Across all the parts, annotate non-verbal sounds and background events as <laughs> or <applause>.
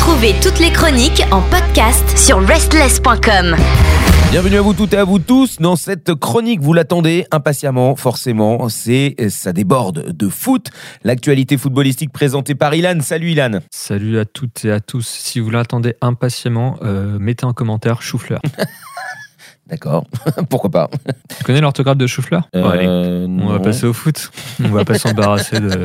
Retrouvez toutes les chroniques en podcast sur restless.com. Bienvenue à vous toutes et à vous tous dans cette chronique. Vous l'attendez impatiemment, forcément. C'est ça déborde de foot. L'actualité footballistique présentée par Ilan. Salut Ilan. Salut à toutes et à tous. Si vous l'attendez impatiemment, euh, mettez en commentaire chou-fleur. <laughs> D'accord. <laughs> Pourquoi pas? Tu connais l'orthographe de chou-fleur? Euh, On va passer au foot. On va pas <laughs> s'embarrasser de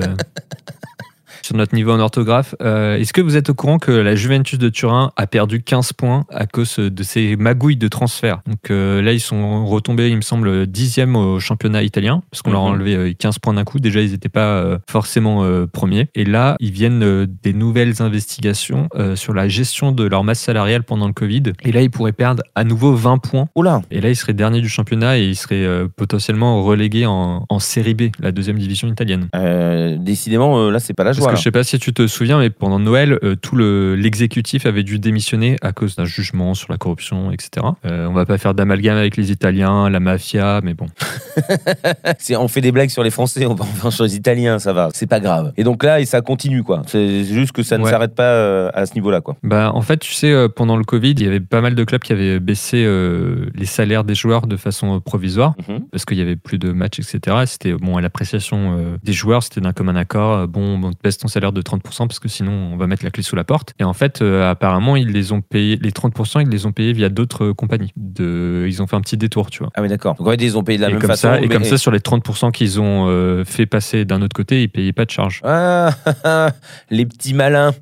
sur notre niveau en orthographe. Euh, Est-ce que vous êtes au courant que la Juventus de Turin a perdu 15 points à cause de ces magouilles de transfert? Donc euh, là, ils sont retombés, il me semble, dixième au championnat italien, parce qu'on leur a Mhm. enlevé euh, 15 points d'un coup. Déjà, ils n'étaient pas euh, forcément euh, premiers. Et là, ils viennent euh, des nouvelles investigations euh, sur la gestion de leur masse salariale pendant le Covid. Et là, ils pourraient perdre à nouveau 20 points. Oula. Et là, ils seraient derniers du championnat et ils seraient euh, potentiellement relégués en, en série B, la deuxième division italienne. Euh, décidément, euh, là, c'est pas la joie. Que je sais pas si tu te souviens, mais pendant Noël, euh, tout le- l'exécutif avait dû démissionner à cause d'un jugement sur la corruption, etc. Euh, on va pas faire d'amalgame avec les Italiens, la mafia, mais bon. <laughs> On fait des blagues sur les Français, on va en faire sur les Italiens, ça va. C'est pas grave. Et donc là, et ça continue, quoi. C'est juste que ça ne Ouais. s'arrête pas euh, à ce niveau-là, quoi. Bah, en fait, tu sais, euh, pendant le Covid, il y avait pas mal de clubs qui avaient baissé euh, les salaires des joueurs de façon provisoire. Mhm. parce qu'il y avait plus de matchs, etc. Et C'était bon à l'appréciation des joueurs, c'était d'un commun accord. Bon, on te baisse ton salaire de 30% parce que sinon on va mettre la clé sous la porte. Et en fait, euh, apparemment, ils les ont payés, les 30%, ils les ont payés via d'autres euh, compagnies. De, ils ont fait un petit détour, tu vois. Ah oui, d'accord. Donc en fait, ils ont payé de la et même comme façon. ça, et comme ça, sur les 30% qu'ils ont euh, fait passer d'un autre côté, ils payaient pas de charge. Ah, <laughs> les petits malins.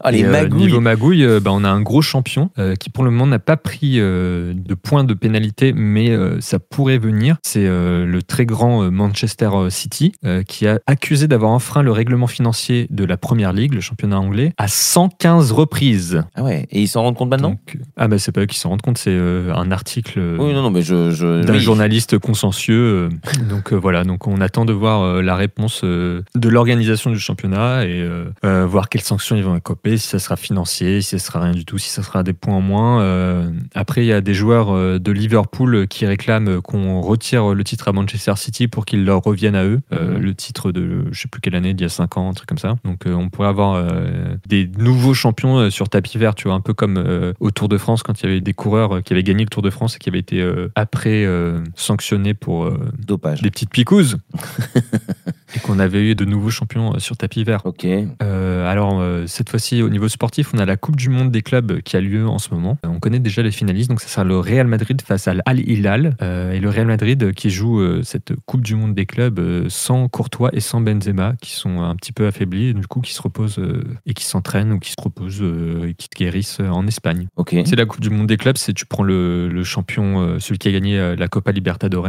ah, <laughs> les Et, magouilles. niveau magouille, bah, on a un gros champion qui pour le moment n'a pas pris de points de pénalité, mais ça pourrait venir. C'est le très grand Manchester City qui a accusé d'avoir enfreint le règlement financier de la Première Ligue, le championnat anglais, à 115 reprises. Ah ouais, et ils s'en rendent compte maintenant? Donc, ah bah c'est pas eux qui s'en rendent compte, c'est euh, un article. euh, Oui, non, non, mais je. je d'un oui. journaliste consciencieux. euh, donc voilà, donc on attend de voir la réponse de l'organisation du championnat et voir quelles sanctions ils vont écoper, si ça sera financier, si ça sera rien du tout, si ça sera des points en moins. Après, il y a des joueurs de Liverpool qui réclament qu'on retire le titre à Manchester City pour qu'il leur revienne à eux, euh, Mhm. le titre de je sais plus quelle année, d'il y a 5 ans, comme ça. Donc euh, on pourrait avoir euh, des nouveaux champions euh, sur tapis vert, tu vois, un peu comme au Tour de France quand il y avait des coureurs qui avaient gagné le Tour de France et qui avaient été après sanctionnés pour Dopage. des petites picouses. <laughs> et qu'on avait eu de nouveaux champions sur tapis vert. Ok. Euh, alors, euh, cette fois-ci, au niveau sportif, on a la Coupe du Monde des clubs qui a lieu en ce moment. Euh, on connaît déjà les finalistes, donc ça sera le Real Madrid face à Al Hilal. Et le Real Madrid qui joue cette Coupe du Monde des clubs sans Courtois et sans Benzema, qui sont un petit peu affaiblis, et du coup qui se reposent euh, et qui s'entraînent ou qui se reposent euh, et qui se guérissent euh, en Espagne. Ok. C'est la Coupe du Monde des clubs, c'est tu prends le, le champion, celui qui a gagné la Copa Libertadores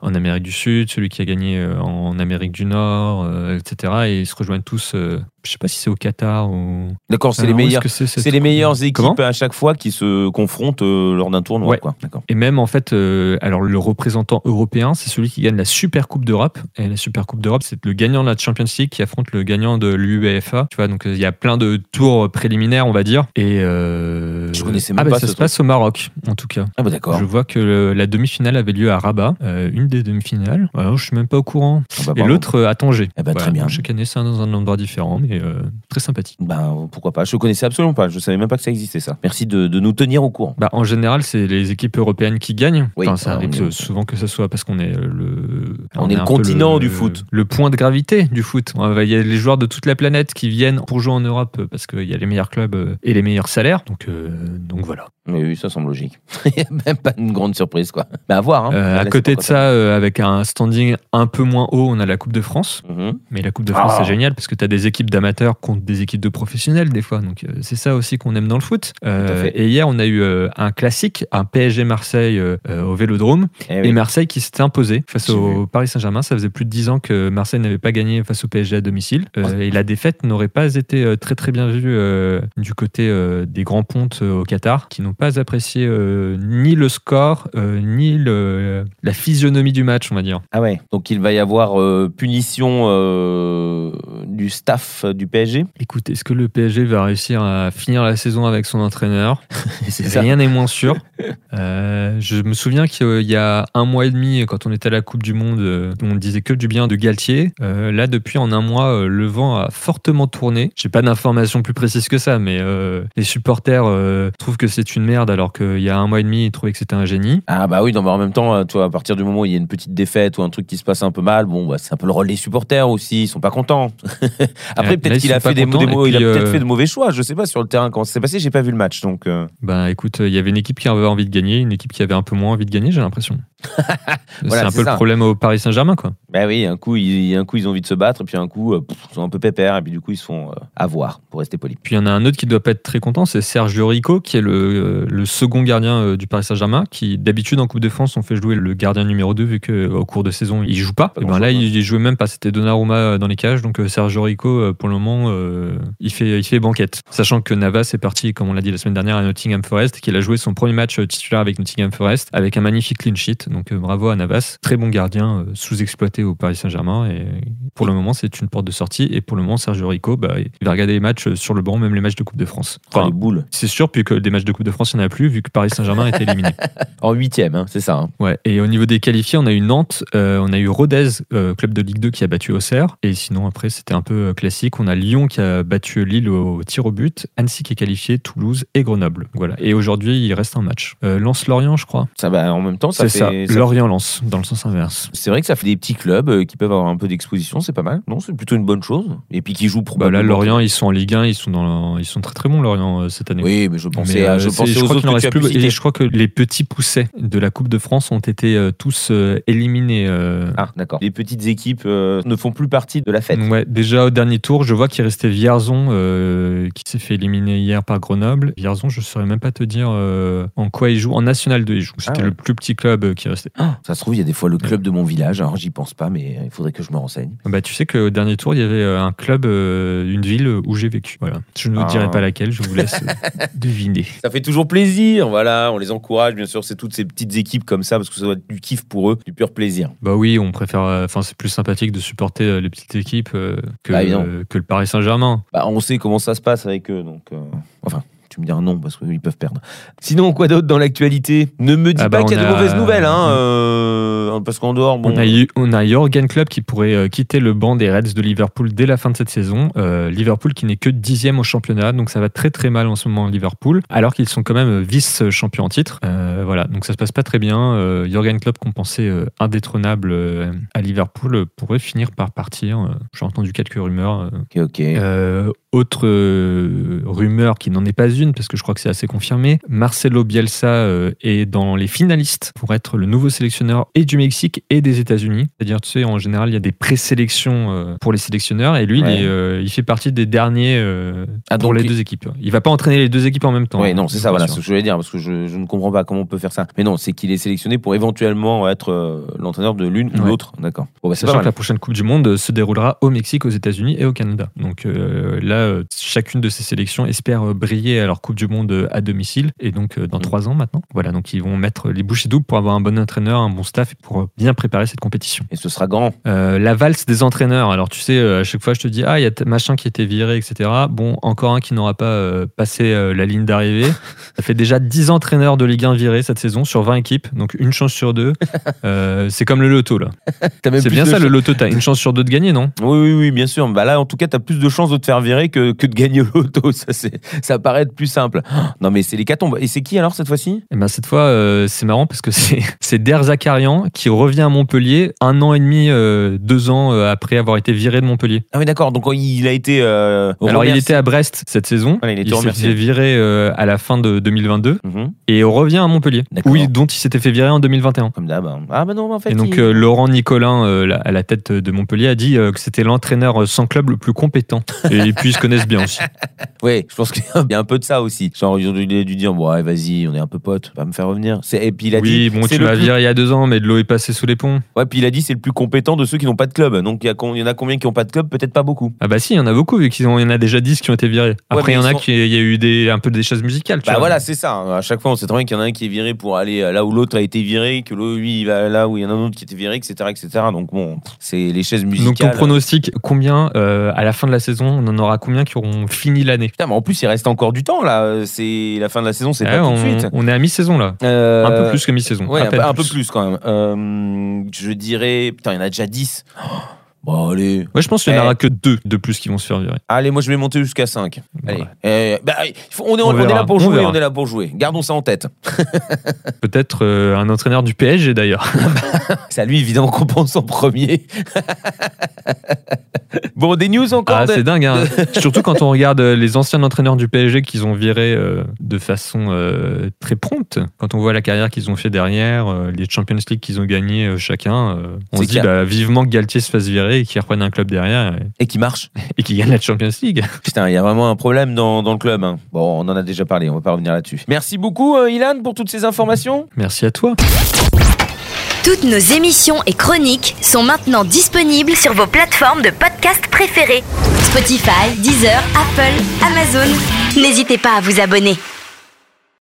en Amérique du Sud, celui qui a gagné en Amérique du Nord, etc. Et ils se rejoignent tous. je sais pas si c'est au Qatar ou. D'accord, c'est Ah, les est-ce meilleurs. c'est, les meilleures équipes Comment à chaque fois qui se confrontent euh, lors d'un tournoi, Ouais. quoi. Et même en fait, euh, alors le représentant européen, c'est celui qui gagne la Super Coupe d'Europe. Et la Super Coupe d'Europe, c'est le gagnant de la Champions League qui affronte le gagnant de l'UEFA. Tu vois, donc euh, il y a plein de tours préliminaires, on va dire. Et euh, Je connaissais même ah, bah, pas ça ce se passe au Maroc, en tout cas. Ah bah d'accord. Je vois que le- la demi-finale avait lieu à Rabat, euh, une des demi-finales. Alors, je suis même pas au courant. Ah bah, Et l'autre euh, à Tanger. Eh ben, très bien. Chaque année, c'est dans un endroit différent, mais euh, très sympathique. Ben, pourquoi pas. Je connaissais absolument pas. Je savais même pas que ça existait, ça. Merci de, de nous tenir au courant. Bah, en général, c'est les équipes européennes qui gagnent. Oui, Enfin, ça arrive est- souvent que ce soit parce qu'on est le. On est le continent du foot. Le point de gravité du foot. On va- Il y a les de toute la planète qui viennent pour jouer en Europe euh, parce qu'il y a les meilleurs clubs euh, et les meilleurs salaires. Donc, euh, donc voilà. Mais oui, ça semble logique. <laughs> Il n'y a même pas une grande surprise, quoi. Bah, à voir. Hein. Euh, à côté de ça, euh, avec un standing un peu moins haut, on a la Coupe de France. Mhm. Mais la Coupe de France, Ah. c'est génial parce que tu as des équipes d'amateurs contre des équipes de professionnels des fois. Donc euh, c'est ça aussi qu'on aime dans le foot. Euh, et hier, on a eu euh, un classique, un PSG Marseille au Vélodrome Eh oui. et Marseille qui s'était imposé face au Paris Saint-Germain. Ça faisait plus de 10 ans que Marseille n'avait pas gagné face au PSG à domicile. Oh. et la défaite n'aurait pas été très très bien vue euh, du côté euh, des grands pontes au Qatar, qui n'ont pas apprécié euh, ni le score, euh, ni le, la physionomie du match, on va dire. Ah ouais. Donc il va y avoir euh, punition du staff du PSG. Écoute, est-ce que le PSG va réussir à finir la saison avec son entraîneur? <laughs> Rien n'est moins sûr. <laughs> Je me souviens qu'il y a un mois et demi, quand on était à la Coupe du Monde, on disait que du bien de Galtier. Là, depuis en un mois, le vent a fortement tourné. J'ai pas d'informations plus précises que ça, mais les supporters trouvent que c'est une merde, alors qu'il y a un mois et demi, ils trouvaient que c'était un génie. Ah bah oui, non, mais en même temps, euh, à partir du moment où il y a une petite défaite ou un truc qui se passe un peu mal, bon, bah, c'est un peu le rôle des supporters aussi, ils sont pas contents. <laughs> Après, Ouais, peut-être qu'il a sont fait des, contents, il a peut-être euh, fait de mauvais choix. Je sais pas sur le terrain ça s'est passé, j'ai pas vu le match, donc. euh, Bah écoute, il y avait une équipe qui avait envie de gagner, une équipe qui avait un peu moins envie de gagner, j'ai l'impression. <laughs> c'est un c'est peu ça. le problème au Paris Saint-Germain, quoi. Bah oui, un coup, ils, un coup ils ont envie de se battre, puis un coup, pff, ils sont un peu pépères, et puis du coup ils se font euh, avoir, pour rester poli. Puis il y en a un autre qui doit pas être très content, c'est Sergio Rico, qui est le, le second gardien euh, du Paris Saint-Germain, qui d'habitude en Coupe de France, on fait jouer le gardien numéro 2, vu qu'au cours de saison, il joue pas. Et ben là, il, il jouait même pas, c'était Donnarumma euh, dans les cages, donc euh, Sergio Rico, euh, pour le moment, euh, il, fait, il fait banquette. Sachant que Navas est parti, comme on l'a dit la semaine dernière, à Nottingham Forest, qu'il a joué son premier match euh, titulaire avec Nottingham Forest, avec un magnifique clean sheet. Donc euh, bravo à Navas, très bon gardien, euh, sous-exploité au Paris Saint-Germain. Et pour le moment, c'est une porte de sortie. Et pour le moment, Sergio Rico, bah, il va regarder les matchs euh, sur le banc, même les matchs de Coupe de France. Enfin, Enfin, les boules. c'est sûr, puisque des matchs de Coupe de France, il n'y en a plus, vu que Paris Saint-Germain a été éliminé. <laughs> En huitième, hein, c'est ça. hein. Ouais. Et au niveau des qualifiés, on a eu Nantes, euh, on a eu Rodez, euh, club de Ligue 2 qui a battu Auxerre. Et sinon, après, c'était un peu euh, classique. On a Lyon qui a battu Lille au, tir au but, Annecy qui est qualifié, Toulouse et Grenoble. Voilà. Et aujourd'hui, il reste un match. Euh, Lens-Lorient, je crois. Ça, bah, en même temps, ça C'est fait. ça. Lorient-Lens, dans le sens inverse. C'est vrai que ça fait des petits clubs qui peuvent avoir un peu d'exposition, c'est pas mal. Non, c'est plutôt une bonne chose. Et puis qui jouent Bah probablement. là, Lorient, ils sont en Ligue 1, ils sont, dans, ils sont très très bons, Lorient, cette année. Oui, mais je pensais, Mais, à, je pensais je aux crois autres qu'il en que tu reste as plus. pu citer. Et je crois que les petits poussets de la Coupe de France ont été euh, tous euh, éliminés. euh, Ah, d'accord. Les petites équipes euh, ne font plus partie de la fête. Ouais, déjà au dernier tour, je vois qu'il restait Vierzon euh, qui s'est fait éliminer hier par Grenoble. Vierzon, je saurais même pas te dire euh, en quoi il joue. En National 2, il joue. C'était Ah ouais. le plus petit club euh, qui restait. Ah, ça se trouve, il y a des fois le club de mon village. Alors, j'y pense pas, mais il faudrait que je me renseigne. Bah, tu sais qu'au dernier tour, il y avait euh, un club, euh, une ville où j'ai vécu. Voilà. Je ne vous Ah. dirai pas laquelle, je vous laisse euh, <laughs> deviner. Ça fait toujours plaisir, voilà. On les encourage, bien sûr. C'est toutes ces petites équipes comme ça parce que ça doit être du kiff pour eux, du pur plaisir. Bah oui, on préfère. euh, Enfin, c'est plus sympathique de supporter euh, les petites équipes euh, que, Bah, que le Paris Saint-Germain. Bah, on sait comment ça se passe avec eux, donc. euh, Enfin. Tu me diras non parce qu'ils peuvent perdre. Sinon, quoi d'autre dans l'actualité? Ne me dis Ah pas bah, qu'il y a de mauvaises nouvelles, hein, euh, parce qu'en dehors, bon. On, a eu, on a Jürgen Klopp qui pourrait euh, quitter le banc des Reds de Liverpool dès la fin de cette saison. Euh, Liverpool qui n'est que dixième au championnat, donc ça va très très mal en ce moment Liverpool, alors qu'ils sont quand même vice-champions en titre. Euh, voilà, donc ça se passe pas très bien. Euh, Jürgen Klopp, qu'on pensait euh, indétrônable euh, à Liverpool, euh, pourrait finir par partir. Euh, J'ai entendu quelques rumeurs. euh. Ok, ok. Autre euh, rumeur qui n'en est pas une, parce que je crois que c'est assez confirmé, Marcelo Bielsa euh, est dans les finalistes pour être le nouveau sélectionneur et du Mexique et des États-Unis. C'est-à-dire, tu sais, en général, il y a des présélections euh, pour les sélectionneurs, et lui, Ouais. il, est, il fait partie des derniers Ah, pour les il- deux équipes. Il va pas entraîner les deux équipes en même temps. Oui, hein, non, c'est je ça, voilà, c'est ce que je voulais dire, parce que je, je ne comprends pas comment on peut faire ça. Mais non, c'est qu'il est sélectionné pour éventuellement être l'entraîneur de l'une ou l'autre, d'accord. Bon, bah, c'est Sachant que la prochaine Coupe du Monde se déroulera au Mexique, aux États-Unis et au Canada. Donc euh, là, euh, chacune de ces sélections espère euh, briller à leur Coupe du Monde euh, à domicile. Et donc dans Mm. trois ans maintenant. Voilà, donc ils vont mettre les bouchées doubles pour avoir un bon entraîneur, un bon staff et pour bien préparer cette compétition. Et ce sera grand. Euh, la valse des entraîneurs. Alors tu sais, à chaque fois je te dis, ah, il y a machin qui été viré, etc. Bon, encore un qui n'aura pas euh, passé euh, la ligne d'arrivée. <laughs> Ça fait déjà 10 entraîneurs de Ligue 1 virés cette saison sur 20 équipes, donc une chance sur deux. <laughs> C'est comme le loto là. <laughs> C'est bien ça le loto, t'as une chance sur deux de gagner, non? Oui, oui, oui, bien sûr. Bah là, en tout cas, t'as plus de chances de te faire virer que, que de gagner au loto. <laughs> Ça, ça paraît être plus simple. <gasps> Non, mais c'est les catombes. Et c'est qui alors cette fois-ci? Eh ben cette fois, euh, c'est marrant parce que <laughs> c'est Der Zakarian qui revient à Montpellier un an et demi, euh, deux ans euh, après avoir été viré de Montpellier. Ah oui, d'accord. Donc il a été. euh, Alors il était à Brest cette saison. Voilà, il s'est euh, à la fin de 2022 Mhm. et revient à Montpellier. Oui, dont il s'était fait virer en 2021. Comme d'hab. hein. Ah bah non, en fait. Et donc il- Laurent Nicolin, à la tête de Montpellier, a dit que c'était l'entraîneur sans club le plus compétent. <laughs> Et puis connaissent bien aussi. <laughs> Ouais, je pense qu'il y a un peu de ça aussi. Genre, ils ont dû, dû dire, bon, ouais, vas-y, on est un peu potes, va me faire revenir. Et puis il a oui, dit, bon, tu m'as plus- viré il y a deux ans, mais de l'eau est passée sous les ponts. Ouais, puis il a dit, c'est le plus compétent de ceux qui n'ont pas de club. Donc il y, en a combien qui n'ont pas de club? Peut-être pas beaucoup. Ah bah si, il y en a beaucoup, vu qu'il y en a déjà 10 qui ont été virés. Après, il y en a sont- qui, il y a eu des, un peu des choses musicales. tu Bah vois. voilà, c'est ça. À chaque fois, on sait très bien qu'il y en a un qui est viré pour aller là où l'autre a été viré, que l'autre, lui, il va là où il y en a un autre qui était viré, etc. etc. Donc bon, c'est les chaises musicales. Donc ton pronostic, combien euh, à la fin de la saison, on en aura combien qui auront fini l'année? Putain, mais en plus, il reste encore du temps là. C'est la fin de la saison, c'est Ouais, pas tout on, de suite. on est à mi-saison là. Euh, Un peu plus que mi-saison. Ouais, à un, peu- plus quand même. Euh, je dirais, putain, il y en a déjà 10. Bon, allez. Ouais, je pense qu'il n'y en Eh. aura que deux de plus qui vont se faire virer. Allez, moi je vais monter jusqu'à 5. Allez. Ouais. Euh, bah, on, est, On on est verra, là pour jouer, on est là pour jouer. Gardons ça en tête. <laughs> Peut-être euh, un entraîneur du PSG d'ailleurs. <laughs> C'est à lui évidemment qu'on pense en premier. <laughs> bon, des news encore Ah, de- c'est dingue. hein. <laughs> Surtout quand on regarde euh, les anciens entraîneurs du PSG qu'ils ont virés euh, de façon euh, très prompte. Quand on voit la carrière qu'ils ont fait derrière, euh, les Champions League qu'ils ont gagné chacun, on se dit bah, vivement que Galtier se fasse virer et qu'il reprenne un club derrière et, Et qui marche. <laughs> et qu'il gagne la Champions League. <laughs> Putain, il y a vraiment un problème dans, dans le club. hein. Bon, on en a déjà parlé, on va pas revenir là-dessus. Merci beaucoup, Ilan, pour toutes ces informations. Merci à toi. Toutes nos émissions et chroniques sont maintenant disponibles sur vos plateformes de podcast préférées. Spotify, Deezer, Apple, Amazon. N'hésitez pas à vous abonner.